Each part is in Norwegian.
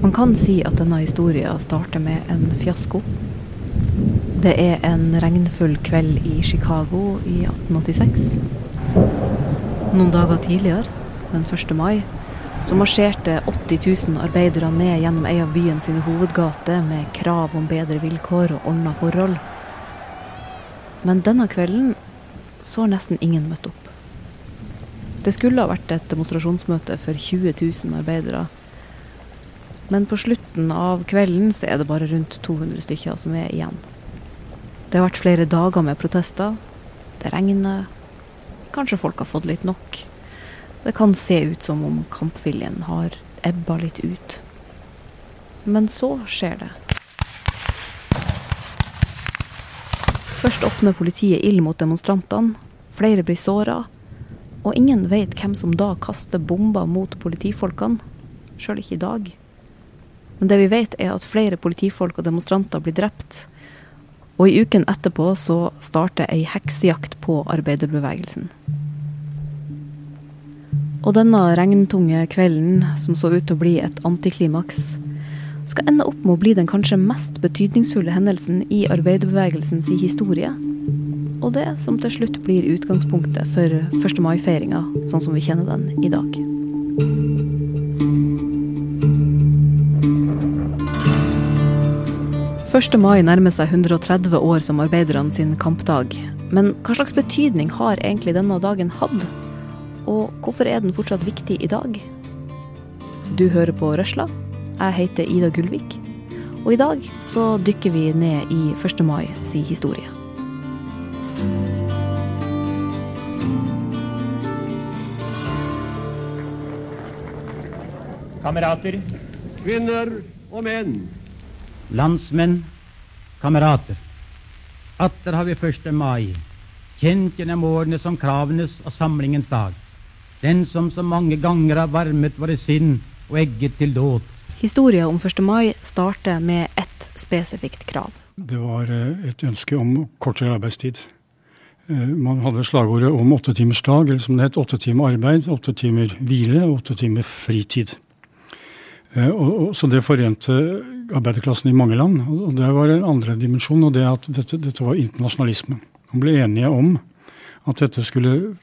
Man kan si at denne historien starter med en fiasko. Det er en regnfull kveld i Chicago i 1886. Noen dager tidligere, den 1. mai, så marsjerte 80 000 arbeidere ned gjennom ei av byens sine hovedgater med krav om bedre vilkår og ordna forhold. Men denne kvelden så har nesten ingen møtt opp. Det skulle ha vært et demonstrasjonsmøte for 20 000 arbeidere. Men på slutten av kvelden så er det bare rundt 200 stykker som er igjen. Det har vært flere dager med protester. Det regner. Kanskje folk har fått litt nok. Det kan se ut som om kampviljen har ebba litt ut. Men så skjer det. Først åpner politiet ild mot demonstrantene. Flere blir såra. Og ingen vet hvem som da kaster bomber mot politifolkene. Sjøl ikke i dag. Men det vi vet, er at flere politifolk og demonstranter blir drept. Og i uken etterpå så starter ei heksejakt på arbeiderbevegelsen. Og denne regntunge kvelden, som så ut til å bli et antiklimaks, skal ende opp med å bli den kanskje mest betydningsfulle hendelsen i arbeiderbevegelsens historie. Og det som til slutt blir utgangspunktet for 1. mai-feiringa sånn som vi kjenner den i dag. Første mai nærmer seg 130 år som arbeiderne sin kampdag. Men hva slags betydning har egentlig denne dagen hatt? Og hvorfor er den fortsatt viktig i dag? Du hører på Røsla. Jeg heter Ida Gullvik. Og i dag så dykker vi ned i 1. mai si historie. Kamerater, kvinner og menn. Landsmenn, kamerater. Atter har vi 1. mai, kjent gjennom årene som kravenes og samlingens dag. Den som så mange ganger har varmet våre sinn og egget til dåd. Historia om 1. mai starter med ett spesifikt krav. Det var eh, et ønske om kortere arbeidstid. Eh, Man hadde slagordet om åtte timers dag, eller som det het, åtte timer arbeid, åtte timer hvile åtte timer fritid. Eh, Og, og, så det forente arbeiderklassen i mange land. Og det var en andre dimensjon, og det at dette, dette var internasjonalisme. Man ble enige om at dette skulle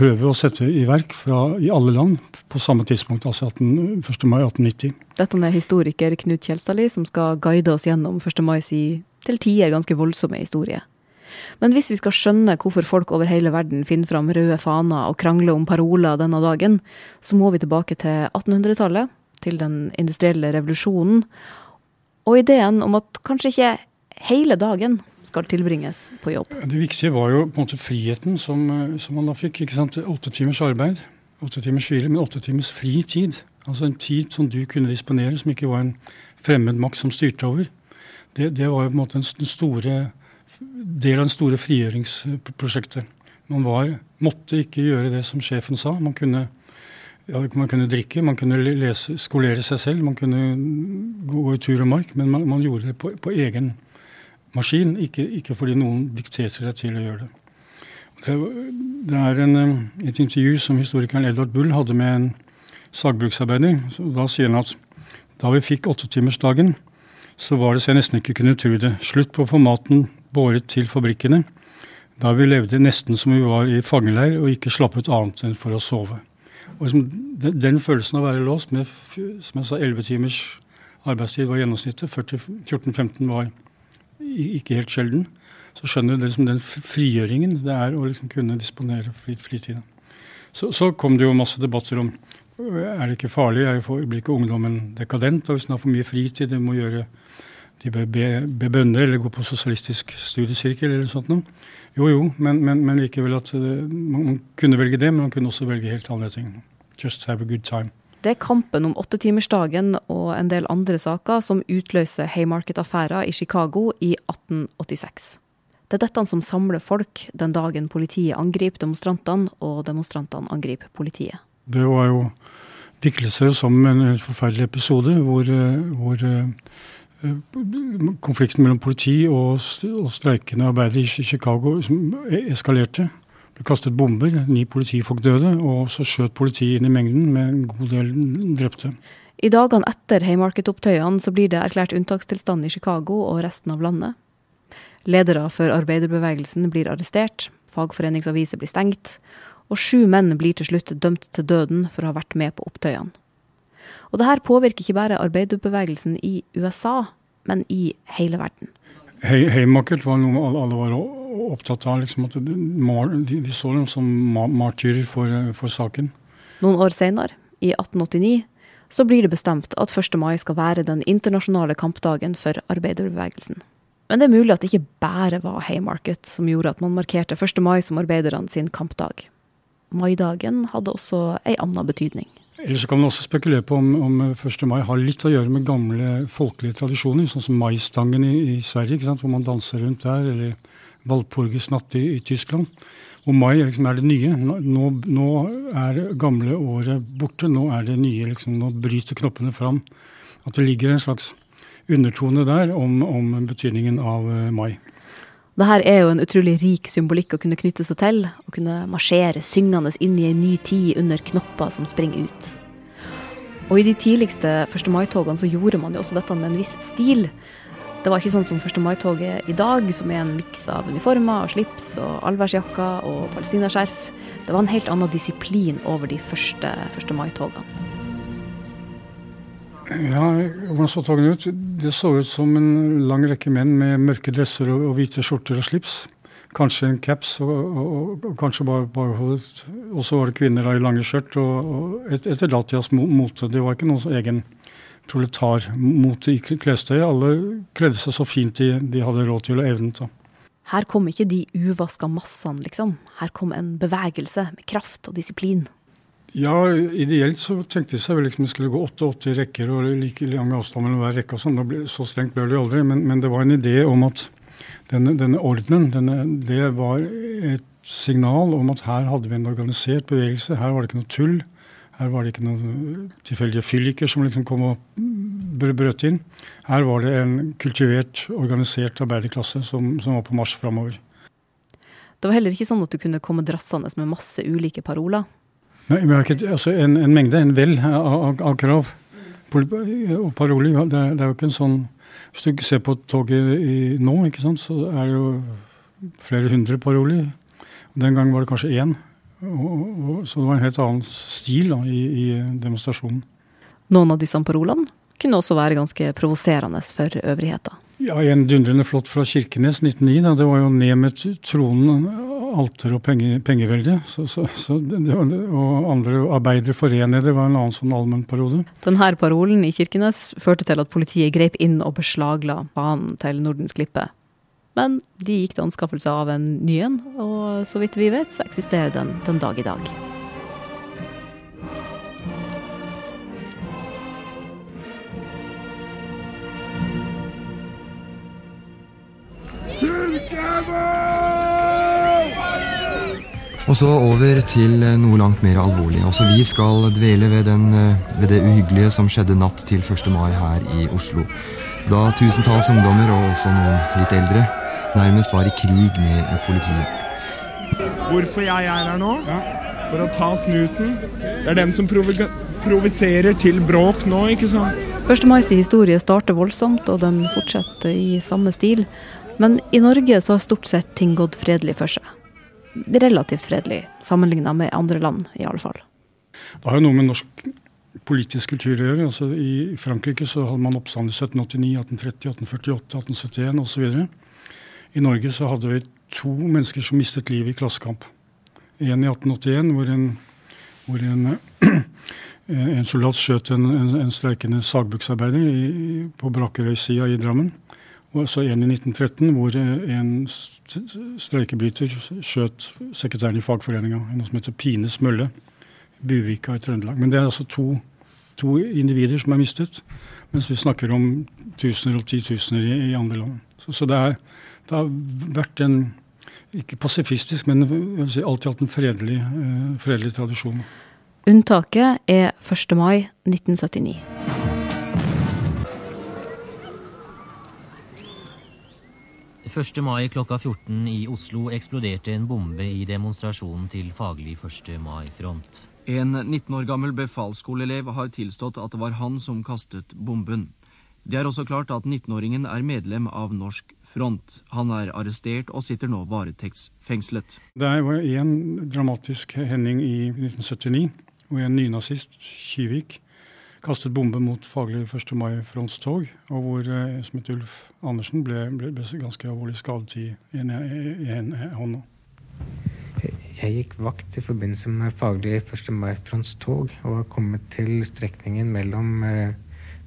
prøve å sette i verk fra, i alle land på samme tidspunkt, altså 18, 1. mai 1890. Dette er historiker Knut Kjelstadli som skal guide oss gjennom 1. mai si til tider ganske voldsomme historie. Men hvis vi skal skjønne hvorfor folk over hele verden finner fram røde faner og krangler om paroler denne dagen, så må vi tilbake til 1800-tallet, til den industrielle revolusjonen, og ideen om at kanskje ikke hele dagen skal tilbringes på jobb. Det viktige var jo på en måte friheten som, eh, som man da fikk. ikke sant? Åtte timers arbeid, åtte timers hvile, men åtte timers fri tid. Altså en tid som du kunne disponere, som ikke var en fremmed makt som styrte over. Det, det var jo på en måte en store del av det store frigjøringsprosjektet. Man var, måtte ikke gjøre det som sjefen sa. Man kunne, ja, man kunne drikke, man kunne lese, skolere seg selv, man kunne gå, i tur og mark, men man, man gjorde det på, på egen maskin, ikke, ikke fordi noen dikterte deg til å gjøre det. Det, det er en, eh, et intervju som historikeren Edvard Bull hadde med en sagbruksarbeider. Da sier han at da vi fikk åttetimersdagen, så var det så jeg nesten ikke kunne tro det. Slutt på formaten båret til fabrikkene. Da vi levde nesten som vi var i fangeleir og ikke slappet annet enn for å sove. Og liksom, den, den følelsen av å være låst med som jeg sa, 11 timers arbeidstid var gjennomsnittet, 40 14-15 var ikke helt sjelden, så skjønner du liksom den frigjøringen det er å liksom kunne disponere fri, fritiden. Så, så kom det jo masse debatter om er det ikke farlig, er det blir ikke ungdommen dekadent og hvis den har for mye fritid, det må gjøre de bør be, be bønner eller gå på sosialistisk studiesirkel eller sånt noe. Jo jo, men, men, men likevel at øh, man, man kunne velge det, men man kunne også velge helt andre ting. Just have a good time. Det er kampen om åttetimersdagen og en del andre saker som utløser Haymarket-affæra i Chicago i 1886. Det er dette som samler folk den dagen politiet angriper demonstrantene, og demonstrantene angriper politiet. Det var jo viklet seg som en forferdelig episode hvor, eh, hvor eh, eh, konflikten mellom politi og, og streikende arbeidere i Chicago eskalerte. Det ble kastet bomber, ni politifolk døde, og så skjøt politiet inn i mengden med en god del drepte. I dagene etter Haymarket-opptøyene så blir det erklært unntakstilstand i Chicago og resten av landet. Ledere for arbeiderbevegelsen blir arrestert, fagforeningsaviser blir stengt, og sju menn blir til slutt dømt til døden for å ha vært med på opptøyene. Og det her påvirker ikke bare arbeiderbevegelsen i USA, men i hele verden. Haymarket var noe alle var opptatt av. Liksom, at de, de, så dem som martyrer for, for saken. Noen år senere, i 1889, så blir det bestemt at 1. mai skal være den internasjonale kampdagen for arbeiderbevegelsen. Men det er mulig at det ikke bare var Haymarket som gjorde at man markerte 1. mai som arbeiderne sin kampdag. Maidagen hadde også ei anna betydning. Eller så kan man også spekulere på om, om 1. mai har litt å gjøre med gamle folkelige tradisjoner, sånn som maistangen i, i Sverige, hvor man danser rundt der, eller Valpurgis natt i, i Tyskland. Og mai liksom er det nye. Nå, nå, er det gamle året borte. Nå er det nye. Liksom, nå bryter knoppene fram. At det ligger en slags undertone der om, om betydningen av uh, mai. Det her er jo en utrolig rik symbolikk å kunne knytte seg til. Å kunne marsjere syngende inn i en ny tid under knopper som springer ut. Og i de tidligste 1. mai-togene så gjorde man jo også dette med en viss stil. Det var ikke sånn som 1. mai-toget i dag, som er en miks av uniformer og slips og allværsjakker og palestinaskjerf. Det var en helt annen disiplin over de første 1. mai-togene. Ja, hvordan så togene ut? Det så ut som en lang rekke menn med mørke dresser og, og hvite skjorter og slips. Kanskje en caps og, og, og kanskje bare bakhodet. Og så var det kvinner i lange skjørt og, et, etter datidas mote. Det var ikke noen egen proletarmote i klestøyet. Alle kledde seg så fint de, de hadde råd til og evnet. Da. Her kom ikke de uvaska massene, liksom. Her kom en bevegelse med kraft og disiplin. Ja, ideelt så tenkte de seg vel liksom det skulle gå 88 rekker og like lang avstand mellom hver rekke og sånn. Så strengt ble det aldri. Men, men, det var en idé om at denne, denne ordenen, denne, det var et signal om at her hadde vi en organisert bevegelse. Her var det ikke noe tull. Her var det ikke noen tilfeldige fylliker som liksom kom og brøt inn. Her var det en kultivert, organisert arbeiderklasse som, som var på marsj framover. Det var heller ikke sånn at du kunne komme drassende med masse ulike paroler? Ikke, altså en, en, mengde, en vel av, av, av krav og paroler. Det, det, er jo ikke en sånn Hvis du ser på toget i, nå, ikke sant, så er det jo flere hundre paroler. Den gangen var det kanskje én. Og, og, så det var en helt annen stil da, i, i, demonstrasjonen. Noen av disse parolene kunne også være ganske provoserende for øvrigheta. Ja, En dundrende flott fra Kirkenes 1909. Da, det var jo ned med tronen, alter og penge, pengevelde. Så, så, så og andre arbeidere forenede var en annen sånn allmennparode. Denne parolen i Kirkenes førte til at politiet grep inn og beslagla banen til Nordens Klippe. Men de gikk til anskaffelse av en ny en, og så vidt vi vet, så eksisterer den den dag i dag. Og så over til noe langt mer alvorlig. Også vi skal dvele ved, den, ved det uhyggelige som skjedde natt til 1. mai her i Oslo. Da tusentalls ungdommer, og også noen litt eldre, nærmest var i krig med politiet. Hvorfor jeg er her nå? Ja. For å ta snuten. Det er dem som provoserer til bråk nå, ikke sant? 1. mais historie starter voldsomt, og den fortsetter i samme stil. Men i Norge så har stort sett ting gått fredelig for seg. Relativt fredelig, sammenligna med andre land, i alle fall. Det har jo noe med norsk politisk kultur å gjøre. Altså, I Frankrike så hadde man oppstand i 1789, 1830, 1848, 1871 osv. I Norge så hadde vi to mennesker som mistet livet i klassekamp. En i 1881 hvor en, hvor en, en soldat skjøt en, en, en streikende sagbruksarbeider på Brakerøy-sida i Drammen. Og så en i 1913 hvor en streikebryter skjøt sekretæren i fagforeninga, noe som heter Pines Mølle, Buvika i Trøndelag. Men det er altså to, to individer som er mistet, mens vi snakker om tusener og titusener i, i andre land. Så, så det er det har vært en ikke pasifistisk, men si, alltid hatt en fredelig, uh, fredelig tradisjon. Unntaket er 1. mai 1979. Første mai klokka 14 i Oslo eksploderte en bombe i demonstrasjonen til Faglig 1. mai-front. En 19 år gammel befalsskoleelev har tilstått at det var han som kastet bomben. Det er også klart at 19-åringen er medlem av Norsk Front. Han er arrestert og sitter nå varetektsfengslet. Det var en dramatisk hending i 1979, hvor en nynazist, Kivik, kastet bombe mot faglig 1. mai-frontstog, og hvor eh, som het Ulf Andersen ble, ble, ble ganske alvorlig skadet i en, en, en hånd. Jeg gikk vakt i forbindelse med faglig 1. mai-frontstog og har kommet til strekningen mellom eh,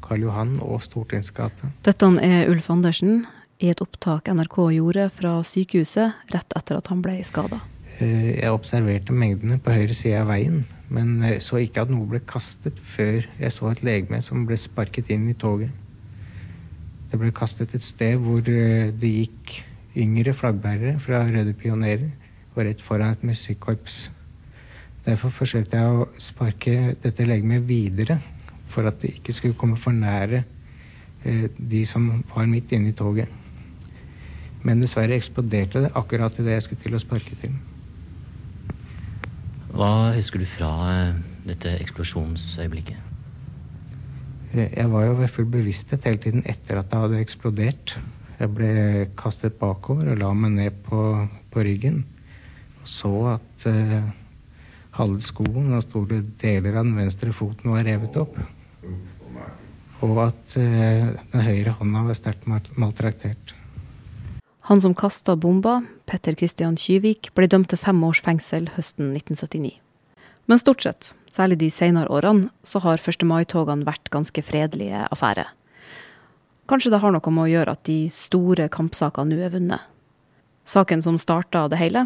Karl Johan og Stortingsgata. Dette er Ulf Andersen i et opptak NRK gjorde fra sykehuset rett etter at han ble skada. Eh, jeg observerte mengdene på høyre side av veien, men så ikke at noe ble kastet før jeg så et legeme som ble sparket inn i toget. Det ble kastet et sted hvor eh, det gikk yngre flaggbærere fra Røde Pionerer og rett foran et musikkorps. Derfor forsøkte jeg å sparke dette legemet videre for at det ikke skulle komme for nære eh, de som var midt inne i toget. Men dessverre eksploderte det akkurat idet jeg skulle til å sparke til. Hva husker du fra eh, dette eksplosjonsøyeblikket? Jeg var jo ved full bevissthet hele tiden etter at det hadde eksplodert. Jeg ble kastet bakover og la meg ned på, på ryggen og så at uh, halve skoen og store deler av den venstre foten var revet opp. Og at uh, den høyre hånda var sterkt maltraktert. Han som kasta bomba, Petter Christian Kyvik, ble dømt til fem års fengsel høsten 1979. Men stort sett, særlig de senere årene, så har 1. mai-togene vært ganske fredelige affærer. Kanskje det har noe med å gjøre at de store kampsakene nå er vunnet. Saken som starta det hele,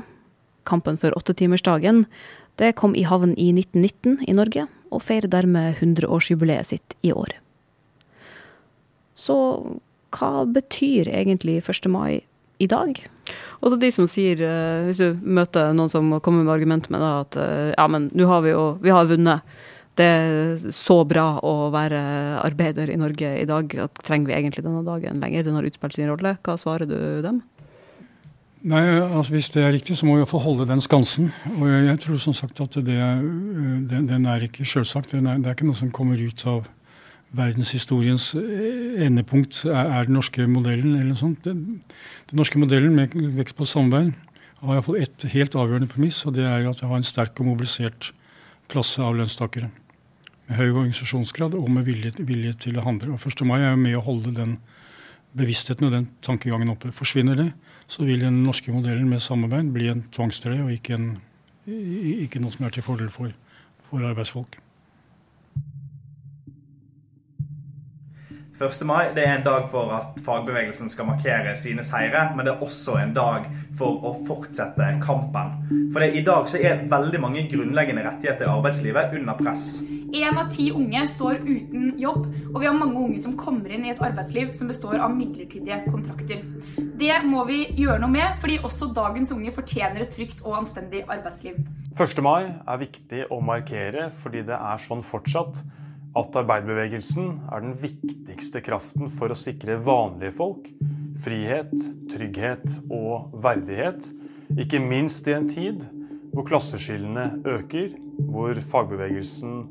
kampen for åttetimersdagen, det kom i havn i 1919 i Norge, og feirer dermed 100-årsjubileet sitt i år. Så hva betyr egentlig 1. mai i dag? Og de som sier, eh, hvis du møter noen som kommer med argument med at eh, ja, men nå har vi jo vi har vunnet. Det er så bra å være arbeider i Norge i dag at trenger vi egentlig denne dagen lenger? Den har utspilt sin rolle. Hva svarer du dem? Nei, altså Hvis det er riktig, så må vi iallfall holde den skansen. Og jeg, tror som sagt at det, den, den, er ikke selvsagt. Det er ikke noe som kommer ut av verdenshistoriens endepunkt. Er, er den norske modellen eller noe sånt. Den, den norske modellen med vekst på samarbeid har iallfall ett helt avgjørende premiss, og det er at vi har en sterk og mobilisert klasse av lønnstakere. Med høy organisasjonsgrad og med vilje, vilje til å handle. Og 1. mai er jo med å holde den bevisstheten og den tankegangen oppe. Forsvinner det, så vil den norske modellen med samarbeid bli en tvangstrøye og ikke, en, ikke, noe som er til fordel for, for arbeidsfolk. 1. mai det er en dag for at fagbevegelsen skal markere sine seire, men det er også en dag for å fortsette kampen. For det, i dag så er veldig mange grunnleggende rettigheter i arbeidslivet under press. Én av ti unge står uten jobb, og vi har mange unge som kommer inn i et arbeidsliv som består av midlertidige kontrakter. Det må vi gjøre noe med, fordi også dagens unge fortjener et trygt og anstendig arbeidsliv. 1. mai er viktig å markere fordi det er sånn fortsatt at arbeiderbevegelsen er den viktigste kraften for å sikre vanlige folk frihet, trygghet og verdighet. Ikke minst i en tid hvor klasseskillene øker, hvor fagbevegelsen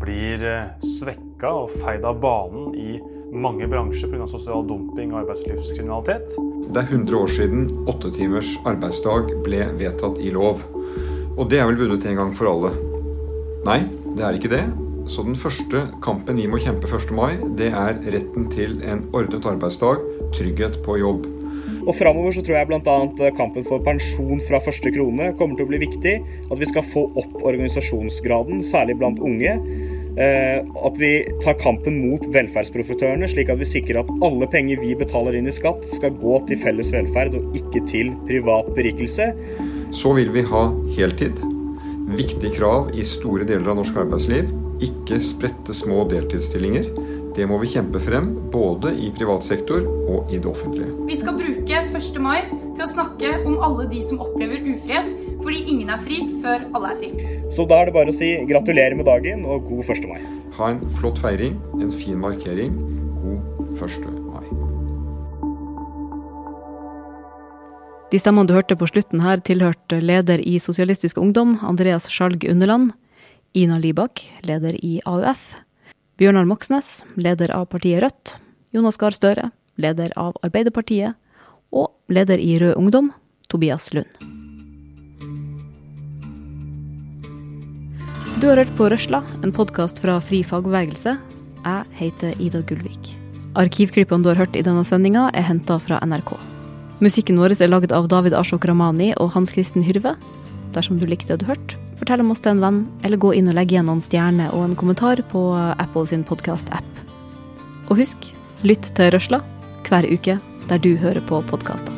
blir eh, svekka og feid av banen i mange bransjer pga. sosial dumping og arbeidslivskriminalitet. Det er 100 år siden åtte timers arbeidsdag ble vedtatt i lov. Og det er vel vunnet en gang for alle? Nei, det er ikke det. Så den første kampen vi må kjempe 1. mai, det er retten til en ordnet arbeidsdag, trygghet på jobb. Og Framover så tror jeg bl.a. kampen for pensjon fra første krone kommer til å bli viktig. At vi skal få opp organisasjonsgraden, særlig blant unge. Eh, at vi tar kampen mot velferdsprofitørene, slik at vi sikrer at alle penger vi betaler inn i skatt, skal gå til felles velferd og ikke til privat berikelse. Så vil vi ha heltid. Viktig krav i store deler av norsk arbeidsliv. Ikke spredte små deltidsstillinger. Det må vi kjempe frem, både i privat sektor og i det offentlige. Vi skal bruke 1. mai til å snakke om alle de som opplever ufrihet, fordi ingen er fri før alle er fri. Så da er det bare å si gratulerer med dagen og god 1. mai. Ha en flott feiring, en fin markering. God 1. mai. De stemmene du hørte på slutten her, tilhørte leder i Sosialistisk Ungdom, Andreas Skjalg Underland. Ina Libak, leder i AUF. Bjørnar Moxnes, leder av partiet Rødt. Jonas Gahr Støre, leder av Arbeiderpartiet. Og leder i Rød Ungdom, Tobias Lund. Du har hørt på Røsla, en podkast fra Fri fagbevegelse. Jeg heter Ida Gullvik. Arkivklippene du har hørt i denne sendinga, er henta fra NRK. Musikken vår er laget av David Ashok Ramani og Hans Kristen Hyrve. Dersom du likte det du hørte, fortell om oss til en venn, eller gå inn og legg igjen noen stjerner og en kommentar på Apple sin podkast-app. Og husk, lytt til Røsla hver uke der du hører på podkaster.